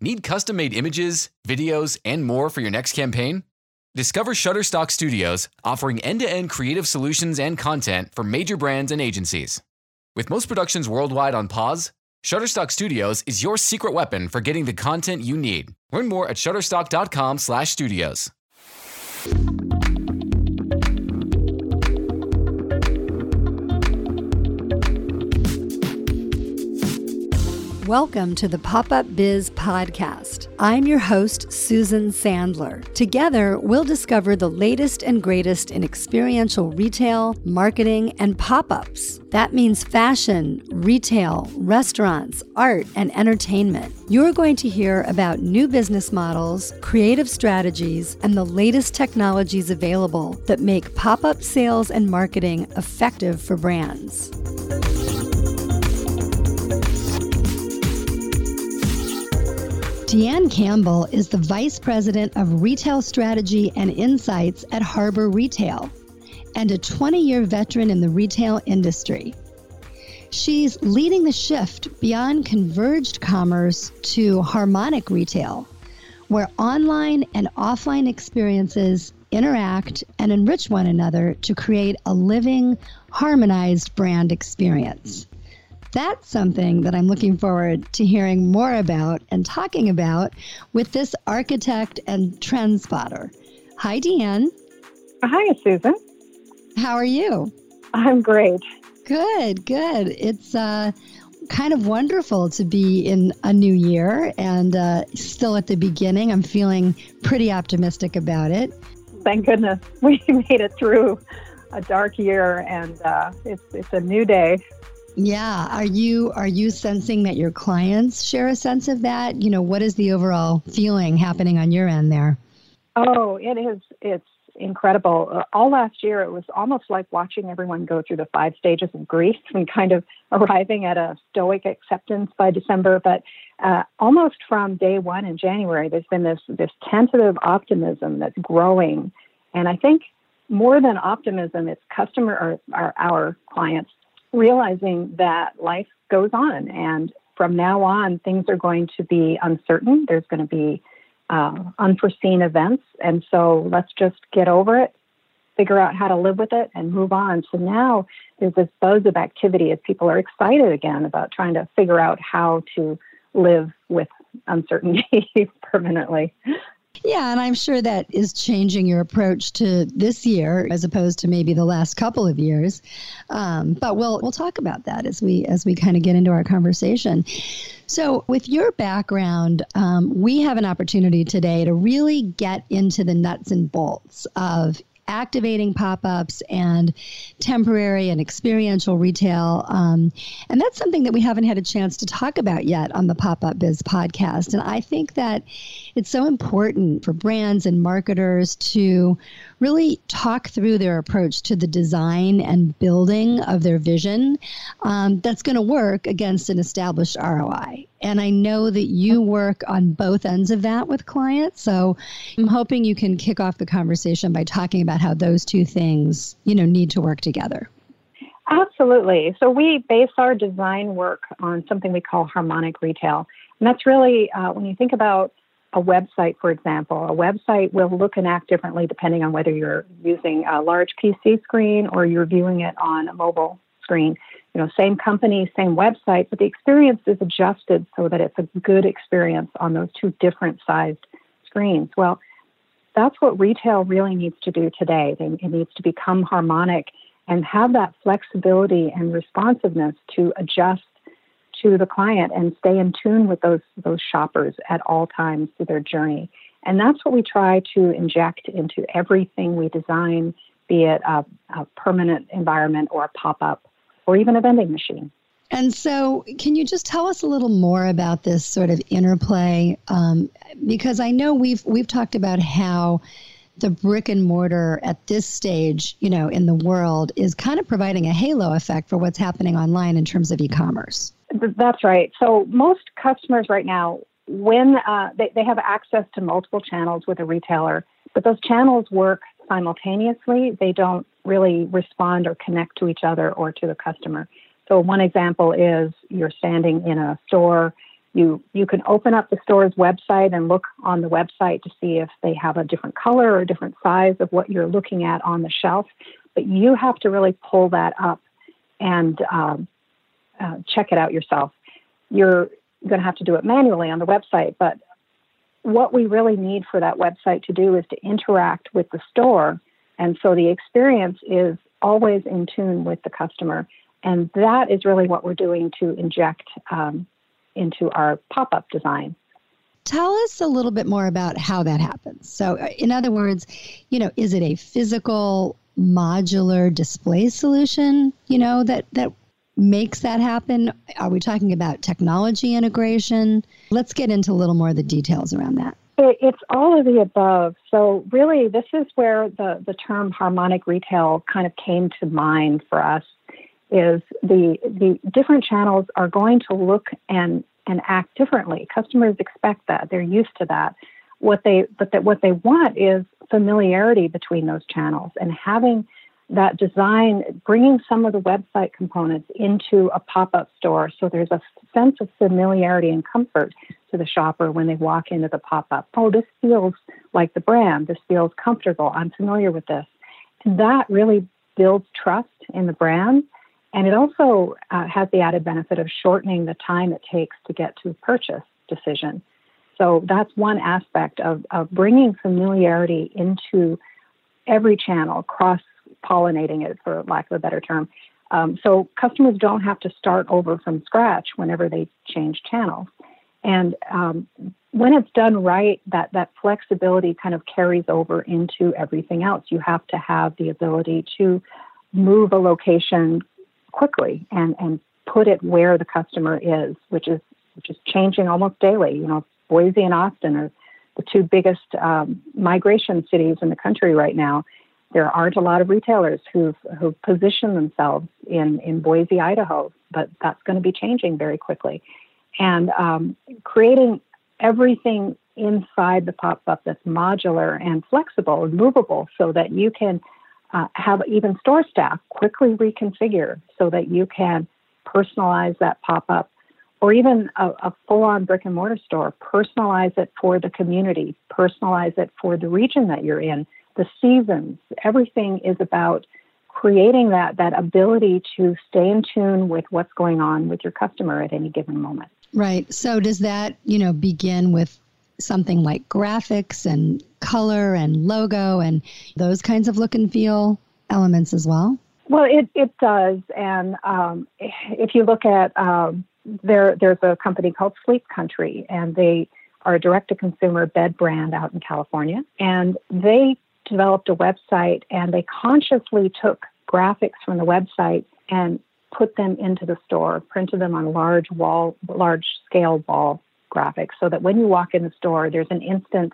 Need custom made images, videos, and more for your next campaign? Discover Shutterstock Studios, offering end to end creative solutions and content for major brands and agencies. With most productions worldwide on pause, Shutterstock Studios is your secret weapon for getting the content you need. Learn more at shutterstock.com/studios. Welcome to the Pop Up Biz Podcast. I'm your host, Susan Sandler. Together, we'll discover the latest and greatest in experiential retail, marketing, and pop ups. That means fashion, retail, restaurants, art, and entertainment. You're going to hear about new business models, creative strategies, and the latest technologies available that make pop up sales and marketing effective for brands. DeeAnn Campbell is the Vice President of Retail Strategy and Insights at Harbor Retail and a 20 year veteran in the retail industry. She's leading the shift beyond converged commerce to harmonic retail, where online and offline experiences interact and enrich one another to create a living, harmonized brand experience. That's something that I'm looking forward to hearing more about and talking about with this architect and trend spotter. Hi, DeeAnn. Hi, Susan. How are you? I'm great. Good, good. It's uh, kind of wonderful to be in a new year and uh, still at the beginning. I'm feeling pretty optimistic about it. Thank goodness we made it through a dark year and uh, it's, it's a new day. Yeah, are you are you sensing that your clients share a sense of that? You know, what is the overall feeling happening on your end there? Oh, it is it's incredible. Uh, all last year it was almost like watching everyone go through the five stages of grief and kind of arriving at a stoic acceptance by December, but uh, almost from day 1 in January there's been this this tentative optimism that's growing and I think more than optimism, it's customer or, or our clients realizing that life goes on. And from now on things are going to be uncertain. There's going to be uh, unforeseen events. And so let's just get over it figure out how to live with it and move on. So now there's this buzz of activity as people are excited again about trying to figure out how to live with uncertainty permanently yeah, and I'm sure that is changing your approach to this year as opposed to maybe the last couple of years. Um, but we'll we'll talk about that as we as we kind of get into our conversation. So, with your background, um, we have an opportunity today to really get into the nuts and bolts of activating pop ups and temporary and experiential retail. Um, and that's something that we haven't had a chance to talk about yet on the Pop Up Biz podcast. And I think that it's so important for brands and marketers to really talk through their approach to the design and building of their vision um, that's going to work against an established ROI. And I know that you work on both ends of that with clients. So I'm hoping you can kick off the conversation by talking about how those two things, you know, need to work together. Absolutely. So we base our design work on something we call harmonic retail. And that's really, uh, when you think about a website, for example, a website will look and act differently depending on whether you're using a large PC screen or you're viewing it on a mobile screen. You know, same company, same website, but the experience is adjusted so that it's a good experience on those two different sized screens. Well, that's what retail really needs to do today. It needs to become harmonic and have that flexibility and responsiveness to adjust to the client and stay in tune with those those shoppers at all times through their journey. And that's what we try to inject into everything we design, be it a, a permanent environment or a pop up or even a vending machine. And so, can you just tell us a little more about this sort of interplay? Um, because I know we've we've talked about how the brick and mortar at this stage, you know, in the world is kind of providing a halo effect for what's happening online in terms of e-commerce. That's right. So most customers right now, when uh, they, they have access to multiple channels with a retailer, but those channels work simultaneously. They don't really respond or connect to each other or to the customer. So one example is you're standing in a store, You, you can open up the store's website and look on the website to see if they have a different color or a different size of what you're looking at on the shelf. But you have to really pull that up and um, uh, check it out yourself. You're going to have to do it manually on the website, but what we really need for that website to do is to interact with the store. And so the experience is always in tune with the customer. And that is really what we're doing to inject um, into our pop up design. Tell us a little bit more about how that happens. So, uh, in other words, you know, is it a physical modular display solution, you know, that that makes that happen? Are we talking about technology integration? Let's get into a little more of the details around that. It's all of the above. So, really, this is where the, the term harmonic retail kind of came to mind for us. Is the the different channels are going to look and and act differently. Customers expect that; they're used to that. What they but that what they want is familiarity between those channels and having that design, bringing some of the website components into a pop up store so there's a sense of familiarity and comfort to the shopper when they walk into the pop up. Oh, this feels like the brand. This feels comfortable. I'm familiar with this. And that really builds trust in the brand. And it also uh, has the added benefit of shortening the time it takes to get to a purchase decision. So that's one aspect of, of bringing familiarity into every channel, cross pollinating it, for lack of a better term. Um, so customers don't have to start over from scratch whenever they change channels. And um, when it's done right, that, that flexibility kind of carries over into everything else. You have to have the ability to move a location quickly and, and put it where the customer is, which is which is changing almost daily. You know, Boise and Austin are the two biggest um, migration cities in the country right now there aren't a lot of retailers who've, who've positioned themselves in, in Boise, Idaho, but that's going to be changing very quickly. And um, creating everything inside the pop up that's modular and flexible and movable so that you can uh, have even store staff quickly reconfigure so that you can personalize that pop up or even a, a full on brick and mortar store, personalize it for the community, personalize it for the region that you're in the seasons, everything is about creating that that ability to stay in tune with what's going on with your customer at any given moment. Right. So does that, you know, begin with something like graphics and color and logo and those kinds of look and feel elements as well? Well, it, it does. And um, if you look at um, there, there's a company called Sleep Country, and they are a direct to consumer bed brand out in California. And they developed a website and they consciously took graphics from the website and put them into the store, printed them on large wall, large scale wall graphics so that when you walk in the store, there's an instant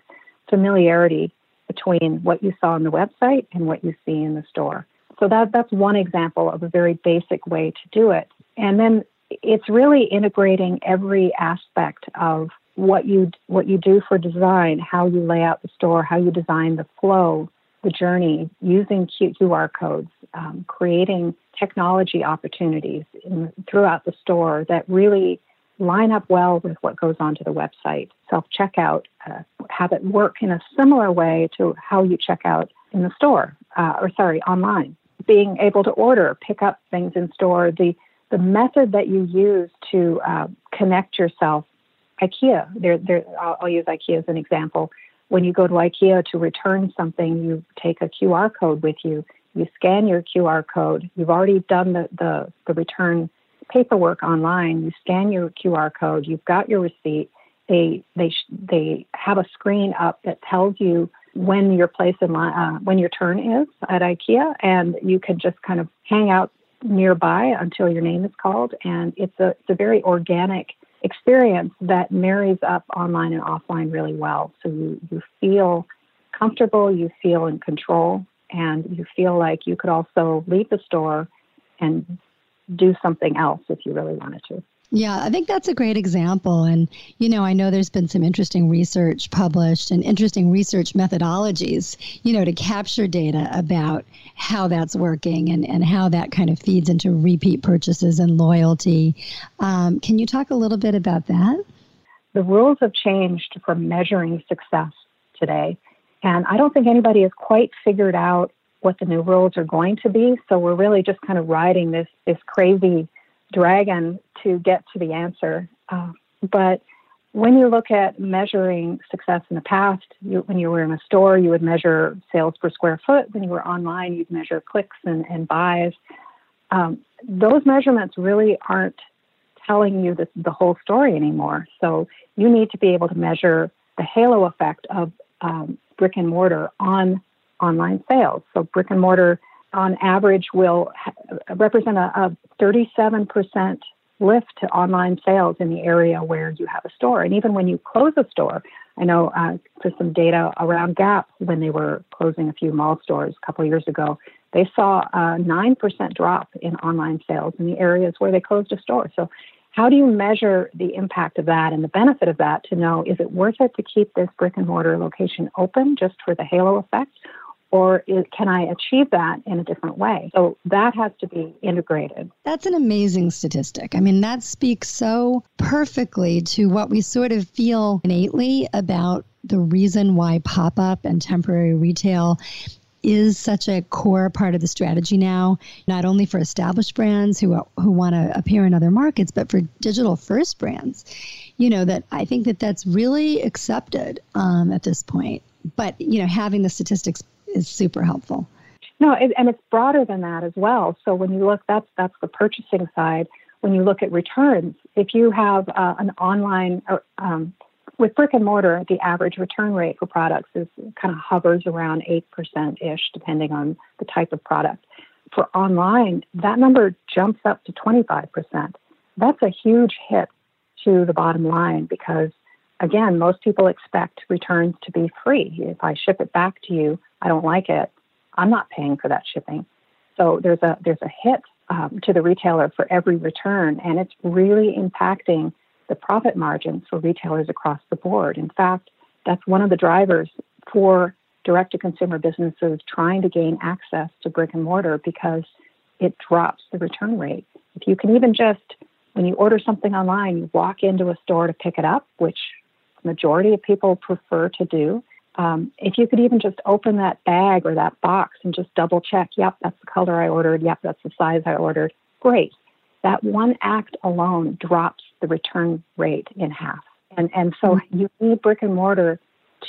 familiarity between what you saw on the website and what you see in the store. So that, that's one example of a very basic way to do it. And then it's really integrating every aspect of what you what you do for design, how you lay out the store, how you design the flow, the journey, using QR codes, um, creating technology opportunities in, throughout the store that really line up well with what goes onto the website. Self checkout, uh, have it work in a similar way to how you check out in the store, uh, or sorry, online. Being able to order, pick up things in store, the the method that you use to uh, connect yourself IKEA. There, there. I'll, I'll, use IKEA as an example. When you go to IKEA to return something, you take a QR code with you. You scan your QR code. You've already done the, the, the return paperwork online. You scan your QR code. You've got your receipt. They they they have a screen up that tells you when your place in line, uh, when your turn is at IKEA, and you can just kind of hang out nearby until your name is called. And it's a it's a very organic experience that marries up online and offline really well. So you, you feel comfortable, you feel in control, and you feel like you could also leave the store and do something else if you really wanted to. Yeah, I think that's a great example. And, you know, I know there's been some interesting research published and interesting research methodologies, you know, to capture data about how that's working and, and how that kind of feeds into repeat purchases and loyalty. Um, can you talk a little bit about that? the rules have changed for measuring success today. And I don't think anybody has quite figured out what the new rules are going to be. So we're really just kind of riding this, this crazy dragon to get to the answer. Uh, but when you look at measuring success in the past, you, when you were in a store, you would measure sales per square foot. When you were online, you'd measure clicks and, and buys. Um, those measurements really aren't telling you the, the whole story anymore. So you need to be able to measure the halo effect of um, brick and mortar on online sales. So brick and mortar, on average, will represent a, a 37% lift to online sales in the area where you have a store. And even when you close a store, I know uh, for some data around Gap when they were closing a few mall stores a couple of years ago, they saw a 9% drop in online sales in the areas where they closed a store. So how do you measure the impact of that and the benefit of that to know is it worth it to keep this brick and mortar location open just for the halo effect? Or is, can I achieve that in a different way? So that has to be integrated. That's an amazing statistic. I mean, that speaks so perfectly to what we sort of feel innately about the reason why pop up and temporary retail is such a core part of the strategy now, not only for established brands who who want to appear in other markets, but for digital first brands. You know that I think that that's really accepted um, at this point. But you know, having the statistics is super helpful. No, it, and it's broader than that as well. So when you look, that's that's the purchasing side. When you look at returns, if you have uh, an online um, with brick and mortar, the average return rate for products is kind of hovers around 8% ish, depending on the type of product. For online, that number jumps up to 25%. That's a huge hit to the bottom line because, again, most people expect returns to be free. If I ship it back to you, I don't like it, I'm not paying for that shipping. So there's a there's a hit um, to the retailer for every return, and it's really impacting the profit margins for retailers across the board. In fact, that's one of the drivers for direct to consumer businesses trying to gain access to brick and mortar because it drops the return rate. If you can even just, when you order something online, you walk into a store to pick it up, which majority of people prefer to do. Um, if you could even just open that bag or that box and just double check, yep, that's the color I ordered, yep, that's the size I ordered, great. That one act alone drops the return rate in half. And, and so mm-hmm. you need brick and mortar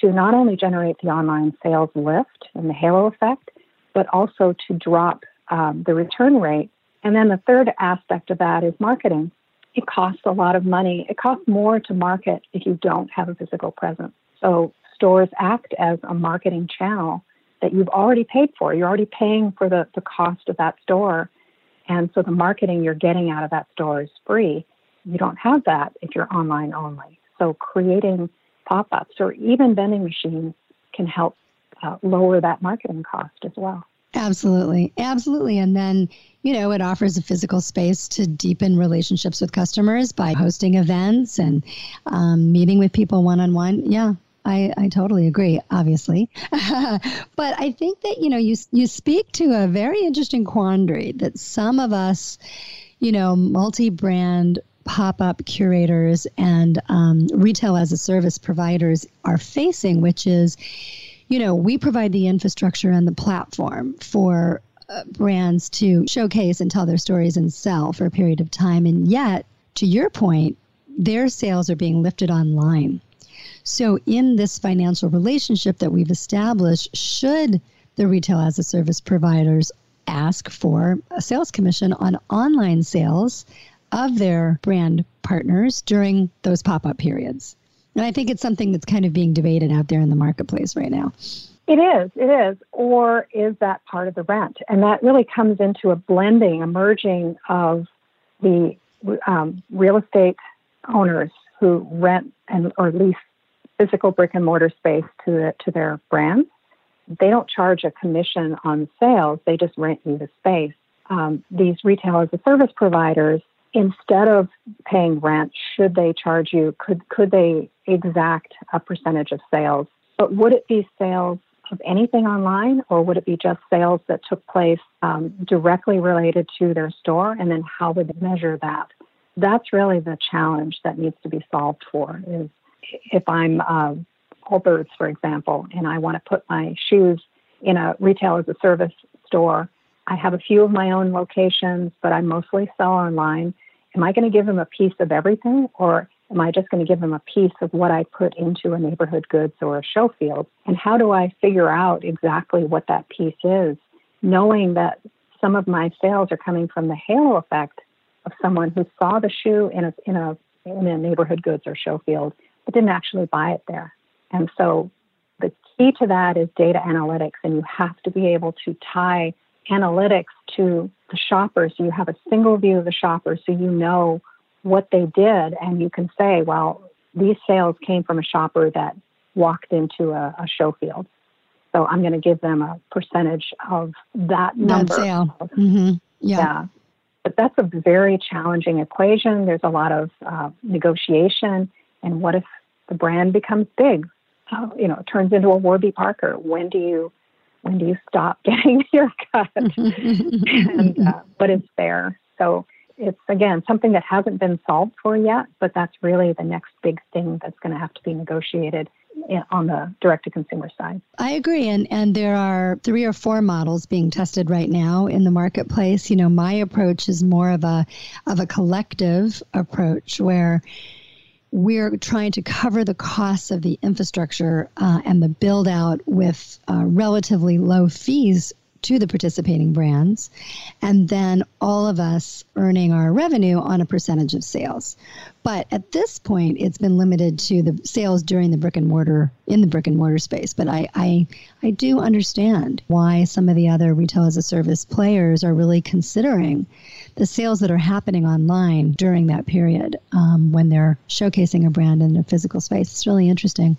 to not only generate the online sales lift and the halo effect, but also to drop um, the return rate. And then the third aspect of that is marketing. It costs a lot of money. It costs more to market if you don't have a physical presence. So stores act as a marketing channel that you've already paid for. You're already paying for the, the cost of that store. And so the marketing you're getting out of that store is free. You don't have that if you're online only. So creating pop ups or even vending machines can help uh, lower that marketing cost as well. Absolutely. Absolutely. And then, you know, it offers a physical space to deepen relationships with customers by hosting events and um, meeting with people one on one. Yeah. I, I totally agree, obviously. but I think that, you know, you, you speak to a very interesting quandary that some of us, you know, multi brand pop up curators and um, retail as a service providers are facing, which is, you know, we provide the infrastructure and the platform for uh, brands to showcase and tell their stories and sell for a period of time. And yet, to your point, their sales are being lifted online. So, in this financial relationship that we've established, should the retail as a service providers ask for a sales commission on online sales of their brand partners during those pop up periods. And I think it's something that's kind of being debated out there in the marketplace right now. It is, it is. Or is that part of the rent? And that really comes into a blending, a merging of the um, real estate owners who rent and or lease physical brick and mortar space to the, to their brands. They don't charge a commission on sales; they just rent you the space. Um, these retail as a service providers instead of paying rent, should they charge you? Could could they exact a percentage of sales? But would it be sales of anything online, or would it be just sales that took place um, directly related to their store? And then how would they measure that? That's really the challenge that needs to be solved for. Is if I'm uh, Allbirds, for example, and I want to put my shoes in a retail as a service store, I have a few of my own locations, but I mostly sell online. Am I going to give them a piece of everything, or am I just going to give them a piece of what I put into a neighborhood goods or a show field? And how do I figure out exactly what that piece is, knowing that some of my sales are coming from the halo effect of someone who saw the shoe in a in a in a neighborhood goods or show field, but didn't actually buy it there. And so the key to that is data analytics, and you have to be able to tie analytics to the shopper so you have a single view of the shopper so you know what they did and you can say, well, these sales came from a shopper that walked into a, a show field. So I'm going to give them a percentage of that number. That sale. Mm-hmm. Yeah. yeah. But that's a very challenging equation. There's a lot of uh, negotiation. And what if the brand becomes big? Uh, you know, it turns into a Warby Parker. When do you when do you stop getting your cut? and uh, what is fair? So it's again something that hasn't been solved for yet, but that's really the next big thing that's going to have to be negotiated on the direct to consumer side. I agree and and there are three or four models being tested right now in the marketplace. You know, my approach is more of a of a collective approach where we're trying to cover the costs of the infrastructure uh, and the build out with uh, relatively low fees to the participating brands, and then all of us earning our revenue on a percentage of sales. But at this point, it's been limited to the sales during the brick and mortar in the brick and mortar space. But I, I, I do understand why some of the other retail as a service players are really considering the sales that are happening online during that period um, when they're showcasing a brand in a physical space. It's really interesting.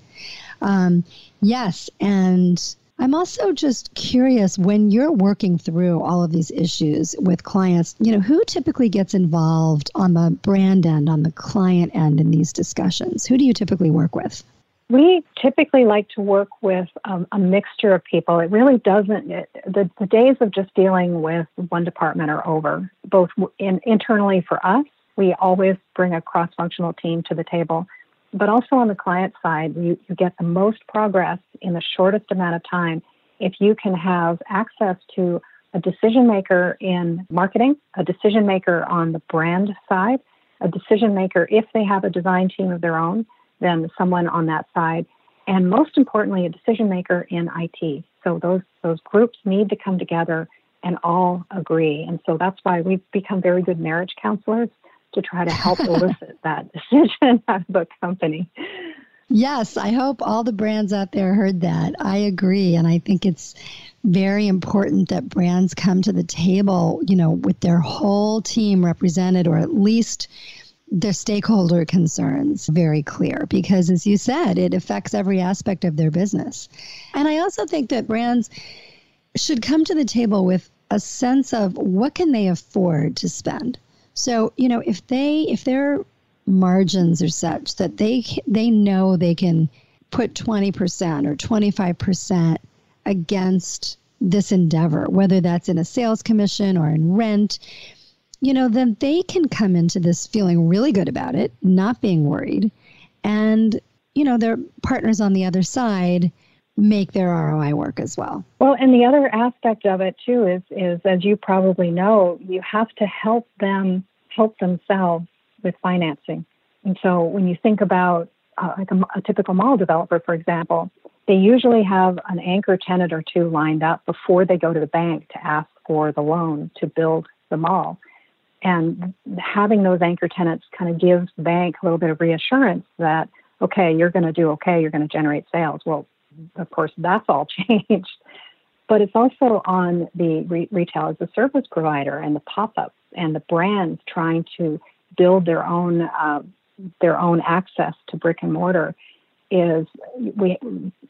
Um, yes, and I'm also just curious when you're working through all of these issues with clients, you know, who typically gets involved on the brand end, on the client end in these discussions? Who do you typically work with? We typically like to work with um, a mixture of people. It really doesn't, it, the, the days of just dealing with one department are over, both in, internally for us. We always bring a cross functional team to the table but also on the client side, you, you get the most progress in the shortest amount of time if you can have access to a decision maker in marketing, a decision maker on the brand side, a decision maker if they have a design team of their own, then someone on that side, and most importantly, a decision maker in IT. So those those groups need to come together and all agree. And so that's why we've become very good marriage counselors to try to help elicit that decision out of a company. Yes, I hope all the brands out there heard that. I agree. And I think it's very important that brands come to the table, you know, with their whole team represented or at least their stakeholder concerns very clear because as you said it affects every aspect of their business and i also think that brands should come to the table with a sense of what can they afford to spend so, you know, if they if their margins are such that they they know they can put 20% or 25% against this endeavor, whether that's in a sales commission or in rent, you know, then they can come into this feeling really good about it, not being worried. And, you know, their partners on the other side make their ROI work as well. Well, and the other aspect of it too is is as you probably know, you have to help them help themselves with financing. And so when you think about uh, like a, a typical mall developer, for example, they usually have an anchor tenant or two lined up before they go to the bank to ask for the loan to build the mall. And having those anchor tenants kind of gives the bank a little bit of reassurance that, okay, you're going to do okay, you're going to generate sales. Well, of course, that's all changed. But it's also on the re- retail as a service provider and the pop ups and the brands trying to build their own uh, their own access to brick and mortar. Is we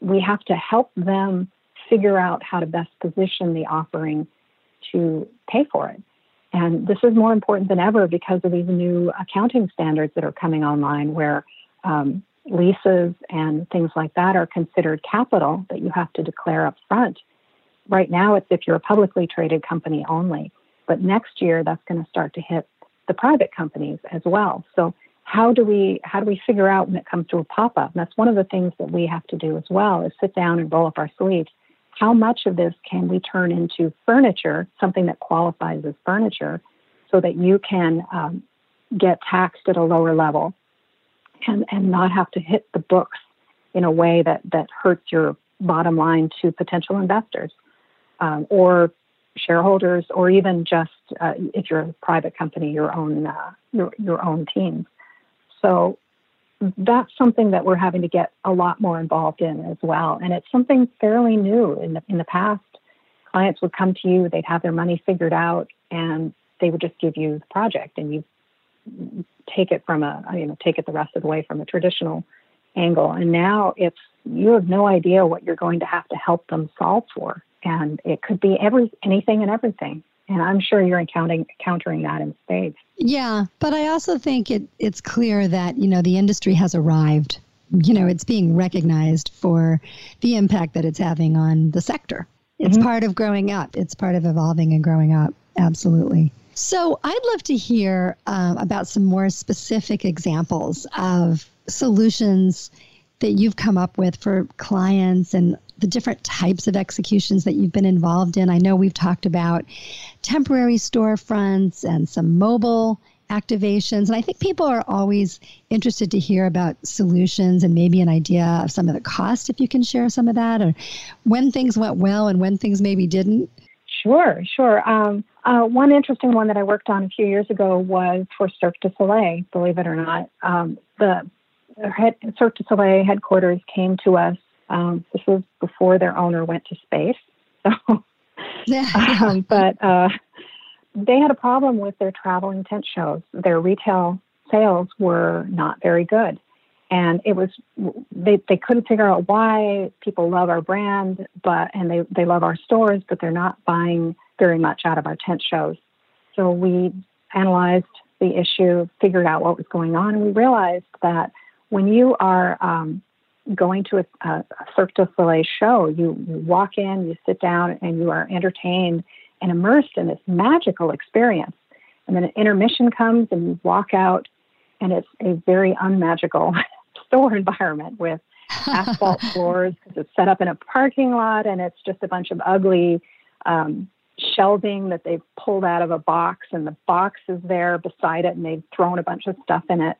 we have to help them figure out how to best position the offering to pay for it. And this is more important than ever because of these new accounting standards that are coming online, where um, leases and things like that are considered capital that you have to declare up front. Right now, it's if you're a publicly traded company only, but next year that's going to start to hit the private companies as well. So, how do we how do we figure out when it comes to a pop-up? And that's one of the things that we have to do as well is sit down and roll up our sleeves. How much of this can we turn into furniture, something that qualifies as furniture, so that you can um, get taxed at a lower level and, and not have to hit the books in a way that, that hurts your bottom line to potential investors um, or shareholders, or even just uh, if you're a private company, your own uh, your your own teams. So that's something that we're having to get a lot more involved in as well, and it's something fairly new. In the in the past, clients would come to you, they'd have their money figured out, and they would just give you the project, and you take it from a you know take it the rest of the way from a traditional angle. And now it's you have no idea what you're going to have to help them solve for, and it could be every anything and everything. And I'm sure you're encountering encountering that in spades. Yeah, but I also think it it's clear that you know the industry has arrived. You know, it's being recognized for the impact that it's having on the sector. It's mm-hmm. part of growing up. It's part of evolving and growing up. Absolutely. So I'd love to hear um, about some more specific examples of solutions that you've come up with for clients and the different types of executions that you've been involved in. I know we've talked about temporary storefronts and some mobile activations. And I think people are always interested to hear about solutions and maybe an idea of some of the cost, if you can share some of that, or when things went well and when things maybe didn't. Sure, sure. Um, uh, one interesting one that I worked on a few years ago was for Cirque du Soleil, believe it or not. Um, the head, Cirque du Soleil headquarters came to us. Um, this was before their owner went to space. So, um, but uh, they had a problem with their traveling tent shows. Their retail sales were not very good. And it was they, they couldn't figure out why people love our brand, but and they, they love our stores, but they're not buying very much out of our tent shows. So we analyzed the issue, figured out what was going on, and we realized that when you are um, going to a, a, Cirque du Soleil show, you, you walk in, you sit down, and you are entertained and immersed in this magical experience. And then an intermission comes, and you walk out, and it's a very unmagical store environment with asphalt floors because it's set up in a parking lot, and it's just a bunch of ugly um, shelving that they've pulled out of a box, and the box is there beside it, and they've thrown a bunch of stuff in it.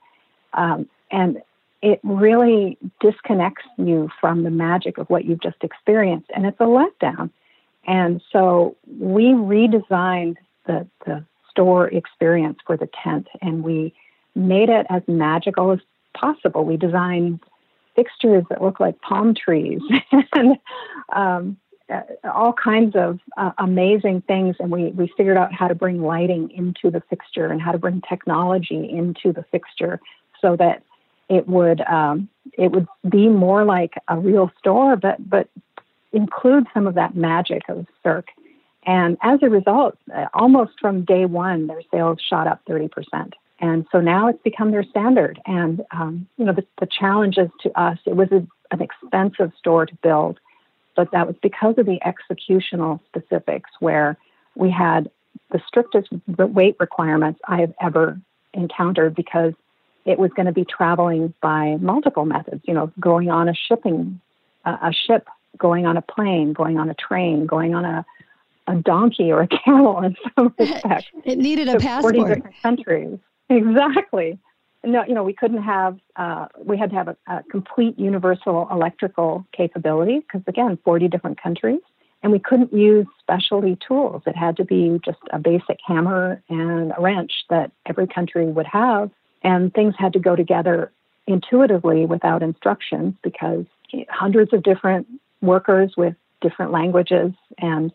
Um, and it really disconnects you from the magic of what you've just experienced, and it's a letdown. And so we redesigned the, the store experience for the tent, and we made it as magical as possible. We designed fixtures that look like palm trees and um, uh, all kinds of uh, amazing things. And we, we figured out how to bring lighting into the fixture and how to bring technology into the fixture so that it would um, it would be more like a real store, but but include some of that magic of Cirque. And as a result, uh, almost from day one, their sales shot up 30%. And so now it's become their standard. And, um, you know, the, the challenges to us, it was a, an expensive store to build, but that was because of the executional specifics where we had the strictest weight requirements I have ever encountered because it was going to be traveling by multiple methods, you know, going on a shipping, uh, a ship, going on a plane, going on a train, going on a, a donkey or a camel in some respects. it needed a passport. 40 different countries. Exactly. No, you know, we couldn't have, uh, we had to have a, a complete universal electrical capability because, again, 40 different countries. And we couldn't use specialty tools. It had to be just a basic hammer and a wrench that every country would have and things had to go together intuitively without instructions because hundreds of different workers with different languages and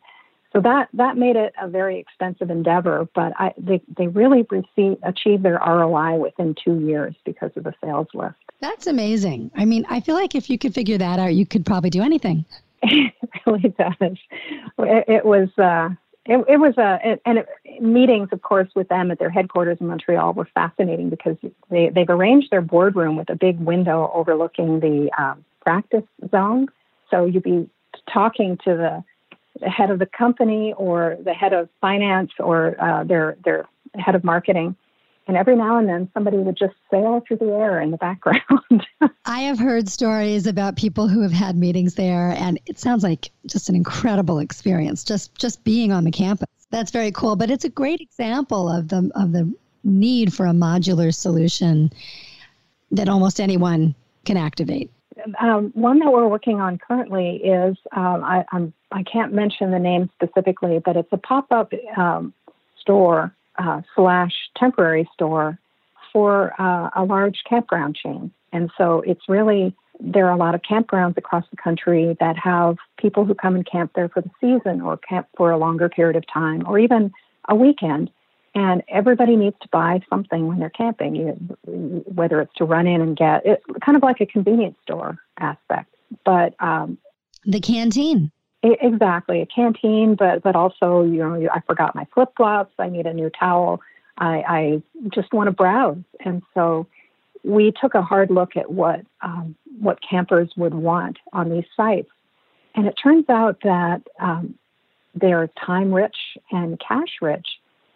so that that made it a very expensive endeavor but I, they, they really received, achieved their roi within two years because of the sales lift. That's amazing. I mean i feel like if you could figure that out you could probably do anything. It really does. It, it was uh, it, it was a it, and it, meetings, of course, with them at their headquarters in Montreal were fascinating because they they've arranged their boardroom with a big window overlooking the um, practice zone. So you'd be talking to the, the head of the company or the head of finance or uh, their their head of marketing, and every now and then somebody would just sail through the air in the background. I have heard stories about people who have had meetings there, and it sounds like just an incredible experience. Just just being on the campus, that's very cool. But it's a great example of the of the need for a modular solution that almost anyone can activate. Um, one that we're working on currently is um, I, I'm, I can't mention the name specifically, but it's a pop up um, store uh, slash temporary store for uh, a large campground chain. And so it's really, there are a lot of campgrounds across the country that have people who come and camp there for the season or camp for a longer period of time or even a weekend. And everybody needs to buy something when they're camping, you, whether it's to run in and get it, kind of like a convenience store aspect. But um, the canteen. Exactly, a canteen, but but also you know I forgot my flip flops. I need a new towel. I, I just want to browse, and so we took a hard look at what um, what campers would want on these sites, and it turns out that um, they're time rich and cash rich,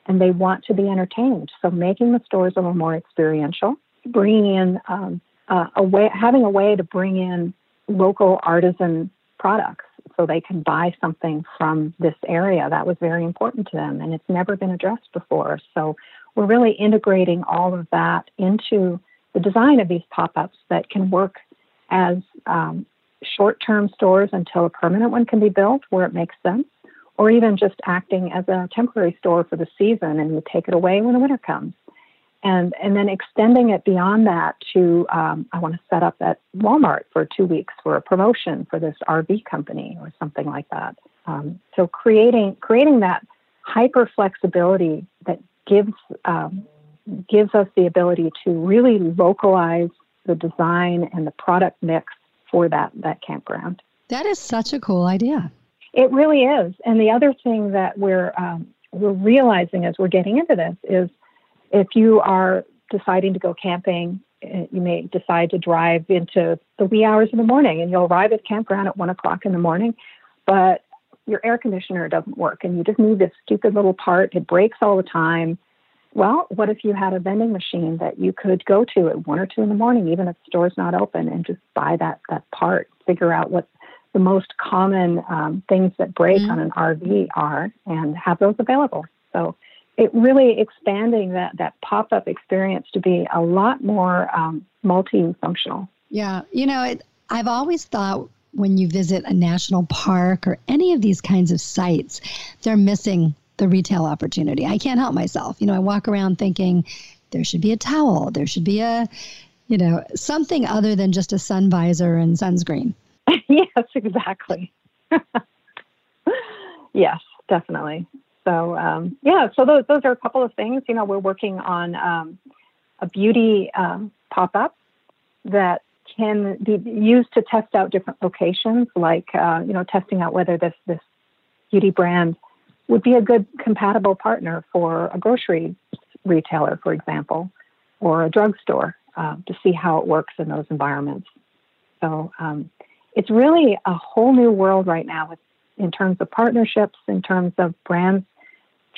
and they want to be entertained. So making the stores a little more experiential, bringing in um, uh, a way, having a way to bring in local artisan products so they can buy something from this area. That was very important to them, and it's never been addressed before. So we're really integrating all of that into the design of these pop ups that can work as um, short term stores until a permanent one can be built where it makes sense, or even just acting as a temporary store for the season and you take it away when the winter comes and and then extending it beyond that to um, I want to set up at Walmart for two weeks for a promotion for this RV company or something like that. Um, so creating creating that hyper flexibility that gives um, gives us the ability to really localize the design and the product mix for that that campground. That is such a cool idea. It really is. And the other thing that we're um, we're realizing as we're getting into this is if you are deciding to go camping, eh, you may decide to drive into the wee hours of the morning and you'll arrive at campground at one o'clock in the morning, but your air conditioner doesn't work and you just need this stupid little part. It breaks all the time. Well, what if you had a vending machine that you could go to at one or two in the morning, even if the store's not open, and just buy that that part, figure out what the most common um, things that break mm-hmm. on an RV are, and have those available. So it really expanding that that pop up experience to be a lot more um, multifunctional. Yeah, you know, it, I've always thought when you visit a national park or any of these kinds of sites, they're missing the retail opportunity. I can't help myself. You know, I walk around thinking there should be a towel, there should be a, you know, something other than just a sun visor and sunscreen. yes, exactly. yes, definitely. So um, yeah, so those those are a couple of things. You know, we're working on um, a beauty um, pop up that can be used to test out different locations, like uh, you know, testing out whether this this beauty brand would be a good compatible partner for a grocery retailer, for example, or a drugstore uh, to see how it works in those environments. So um, it's really a whole new world right now with in terms of partnerships, in terms of brands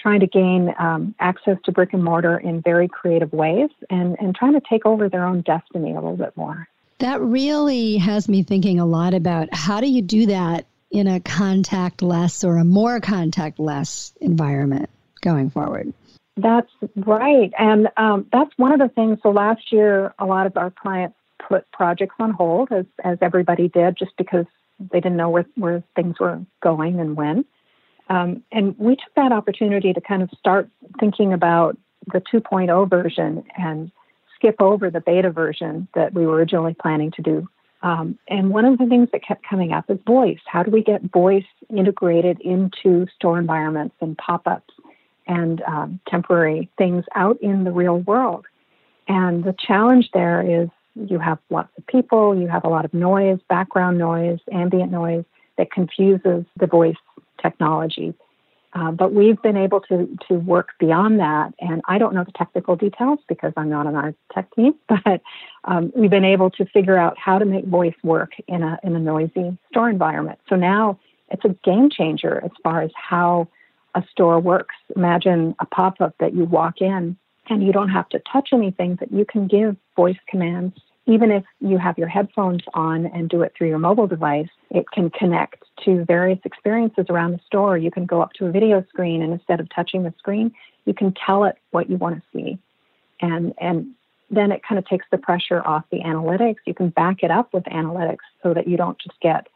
trying to gain um, access to brick and mortar in very creative ways and, and trying to take over their own destiny a little bit more. That really has me thinking a lot about how do you do that in a contact less or a more contact less environment going forward? That's right. And um, that's one of the things. So last year, a lot of our clients put projects on hold, as, as everybody did, just because they didn't know where, where things were going and when. Um, and we took that opportunity to kind of start thinking about the 2.0 version and skip over the beta version that we were originally planning to do. Um, and one of the things that kept coming up is voice. How do we get voice integrated into store environments and pop ups and um, temporary things out in the real world? And the challenge there is you have lots of people, you have a lot of noise, background noise, ambient noise that confuses the voice technology. Uh, but we've been able to to work beyond that, and I don't know the technical details because I'm not on our tech team. But um, we've been able to figure out how to make voice work in a in a noisy store environment. So now it's a game changer as far as how a store works. Imagine a pop up that you walk in and you don't have to touch anything, but you can give voice commands. Even if you have your headphones on and do it through your mobile device, it can connect to various experiences around the store. You can go up to a video screen and instead of touching the screen, you can tell it what you want to see. And, and then it kind of takes the pressure off the analytics. You can back it up with analytics so that you don't just get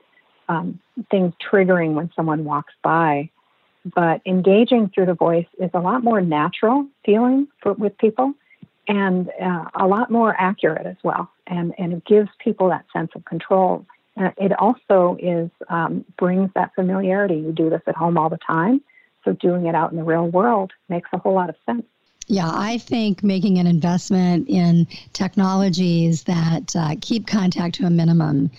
um, things triggering when someone walks by but engaging through the voice is a lot more natural feeling for, with people and uh, a lot more accurate as well. And, and it gives people that sense of control. Uh, it also is um, brings that familiarity. You do this at home all the time, so doing it out in the real world makes a whole lot of sense. Yeah, I think making an investment in technologies that uh, keep contact to a minimum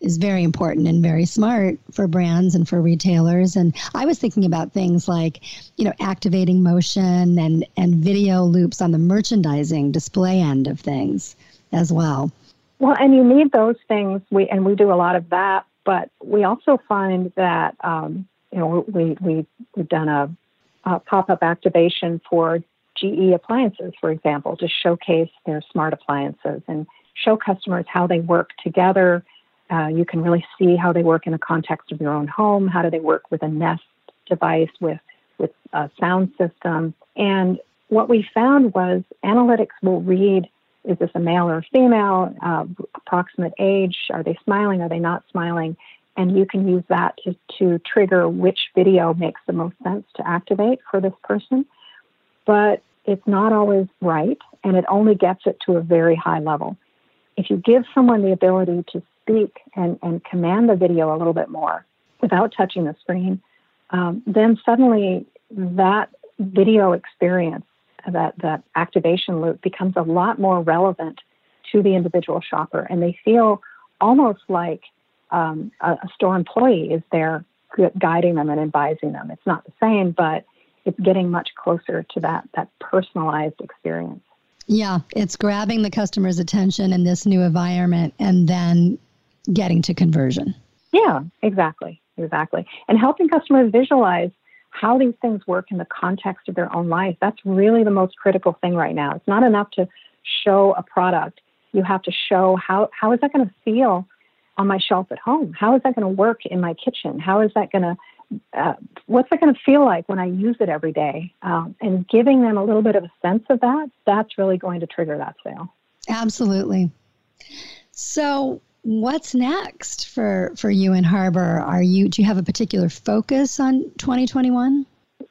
is very important and very smart for brands and for retailers. And I was thinking about things like, you know, activating motion and, and video loops on the merchandising display end of things as well. Well, and you need those things. We and we do a lot of that, but we also find that um, you know we we we've done a, a pop up activation for GE appliances, for example, to showcase their smart appliances and show customers how they work together uh, you can really see how they work in the context of your own home. How do they work with a Nest device with with a sound system? And what we found was analytics will read: is this a male or a female? Uh, approximate age? Are they smiling? Are they not smiling? And you can use that to, to trigger which video makes the most sense to activate for this person. But it's not always right, and it only gets it to a very high level. If you give someone the ability to speak and, and command the video a little bit more without touching the screen, um, then suddenly that video experience, that, that activation loop becomes a lot more relevant to the individual shopper. And they feel almost like um, a, a store employee is there guiding them and advising them. It's not the same, but it's getting much closer to that, that personalized experience. Yeah, it's grabbing the customer's attention in this new environment and then getting to conversion. Yeah, exactly. Exactly. And helping customers visualize how these things work in the context of their own life. That's really the most critical thing right now. It's not enough to show a product. You have to show how, how is that going to feel on my shelf at home? How is that going to work in my kitchen? How is that going to uh, what's it going to feel like when I use it every day? Um, and giving them a little bit of a sense of that, that's really going to trigger that sale. Absolutely. So, what's next for for you in Harbor? Are you do you have a particular focus on 2021?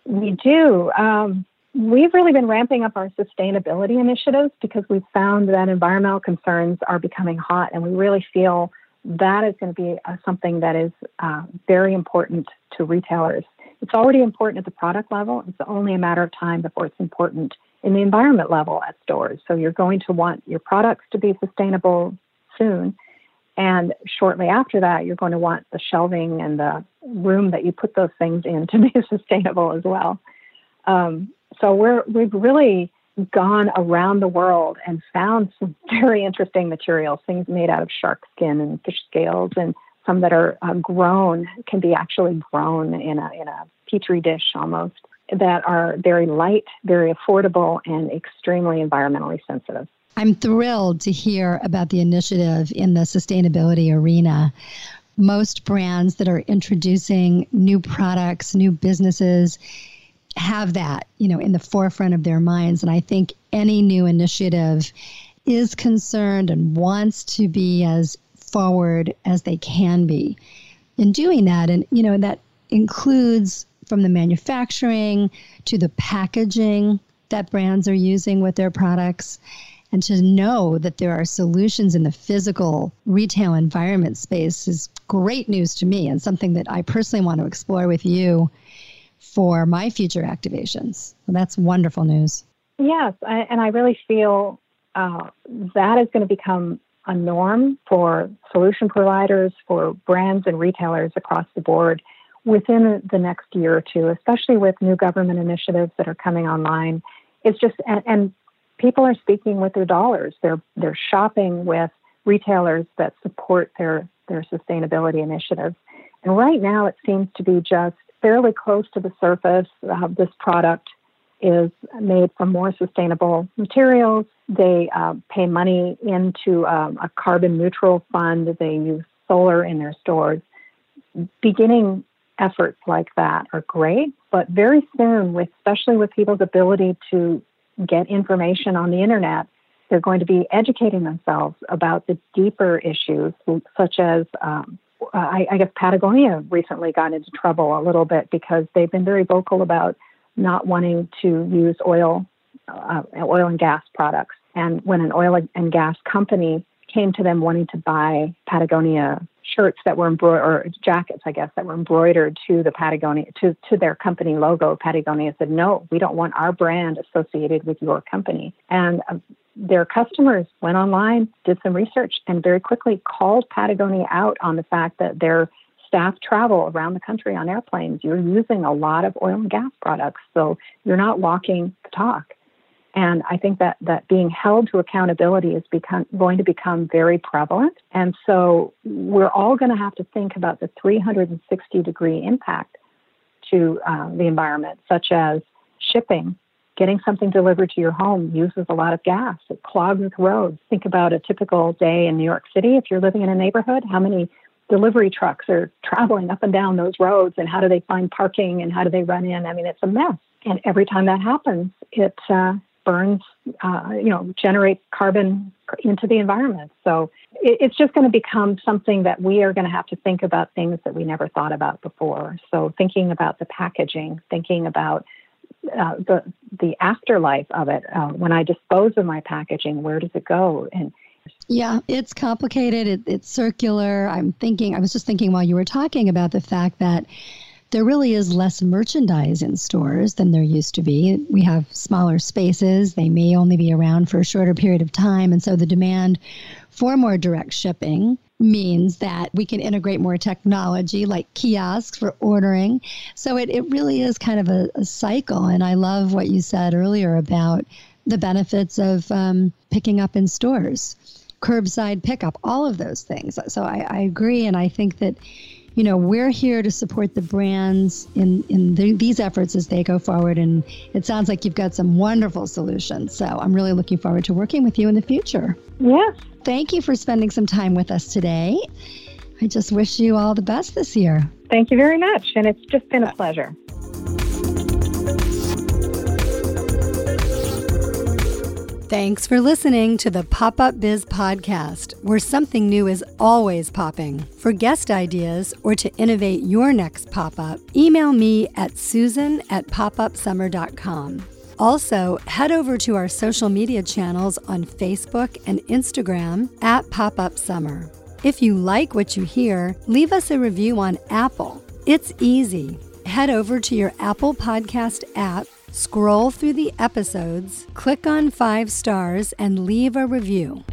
We do. Um, we've really been ramping up our sustainability initiatives because we've found that environmental concerns are becoming hot, and we really feel that is going to be uh, something that is uh, very important to retailers. It's already important at the product level. It's only a matter of time before it's important in the environment level at stores. So you're going to want your products to be sustainable soon. And shortly after that, you're going to want the shelving and the room that you put those things in to be sustainable as well. Um, so we're we've really gone around the world and found some very interesting materials, things made out of shark skin and fish scales, and some that are uh, grown can be actually grown in a in a petri dish almost that are very light, very affordable, and extremely environmentally sensitive. I'm thrilled to hear about the initiative in the sustainability arena. Most brands that are introducing new products, new businesses, have that, you know, in the forefront of their minds. And I think any new initiative is concerned and wants to be as forward as they can be in doing that. And, you know, that includes from the manufacturing to the packaging that brands are using with their products and to know that there are solutions in the physical retail environment space is great news to me and something that I personally want to explore with you for my future activations. That's wonderful news. Yes, I, and I really feel uh, that is going to become a norm for solution providers, for brands and retailers across the board within the next year or two, especially with new government initiatives that are coming online. It's just, and, and people are speaking with their dollars. They're they're shopping with retailers that support their their sustainability initiatives. And right now, it seems to be just fairly close to the surface. Uh, this product is made from more sustainable materials. They uh, pay money into um, a carbon neutral fund. They use solar in their stores. Beginning efforts like that are great, but very soon, with, especially with people's ability to get information on the internet, they're going to be educating themselves about the deeper issues, such as um, I, I guess Patagonia recently got into trouble a little bit because they've been very vocal about not wanting to use oil, uh, oil and gas products. And when an oil and gas company came to them wanting to buy Patagonia shirts that were embroidered, or jackets, I guess, that were embroidered to the Patagonia, to, to their company logo, Patagonia said, no, we don't want our brand associated with your company. And uh, their customers went online, did some research, and very quickly called Patagonia out on the fact that their staff travel around the country on airplanes. You're using a lot of oil and gas products, so you're not walking the talk. And I think that, that being held to accountability is become, going to become very prevalent. And so we're all going to have to think about the 360 degree impact to uh, the environment, such as shipping. Getting something delivered to your home uses a lot of gas. It clogs roads. Think about a typical day in New York City. If you're living in a neighborhood, how many delivery trucks are traveling up and down those roads and how do they find parking and how do they run in? I mean, it's a mess. And every time that happens, it uh, burns, uh, you know, generates carbon into the environment. So it, it's just going to become something that we are going to have to think about things that we never thought about before. So thinking about the packaging, thinking about uh, the the afterlife of it. Uh, when I dispose of my packaging, where does it go? And yeah, it's complicated. It, it's circular. I'm thinking. I was just thinking while you were talking about the fact that there really is less merchandise in stores than there used to be. We have smaller spaces, they may only be around for a shorter period of time. And so the demand for more direct shipping means that we can integrate more technology like kiosks for ordering. So it, it really is kind of a, a cycle. And I love what you said earlier about the benefits of um, picking up in stores, curbside pickup, all of those things. So I, I agree. And I think that you know, we're here to support the brands in, in the, these efforts as they go forward. And it sounds like you've got some wonderful solutions. So I'm really looking forward to working with you in the future. Yes. Thank you for spending some time with us today. I just wish you all the best this year. Thank you very much. And it's just been a uh, pleasure. Thanks for listening to the Pop Up Biz Podcast, where something new is always popping. For guest ideas or to innovate your next pop up, email me at susan at popupsummer.com. Also, head over to our social media channels on Facebook and Instagram at Pop Up Summer. If you like what you hear, leave us a review on Apple. It's easy. Head over to your Apple Podcast app Scroll through the episodes, click on five stars, and leave a review.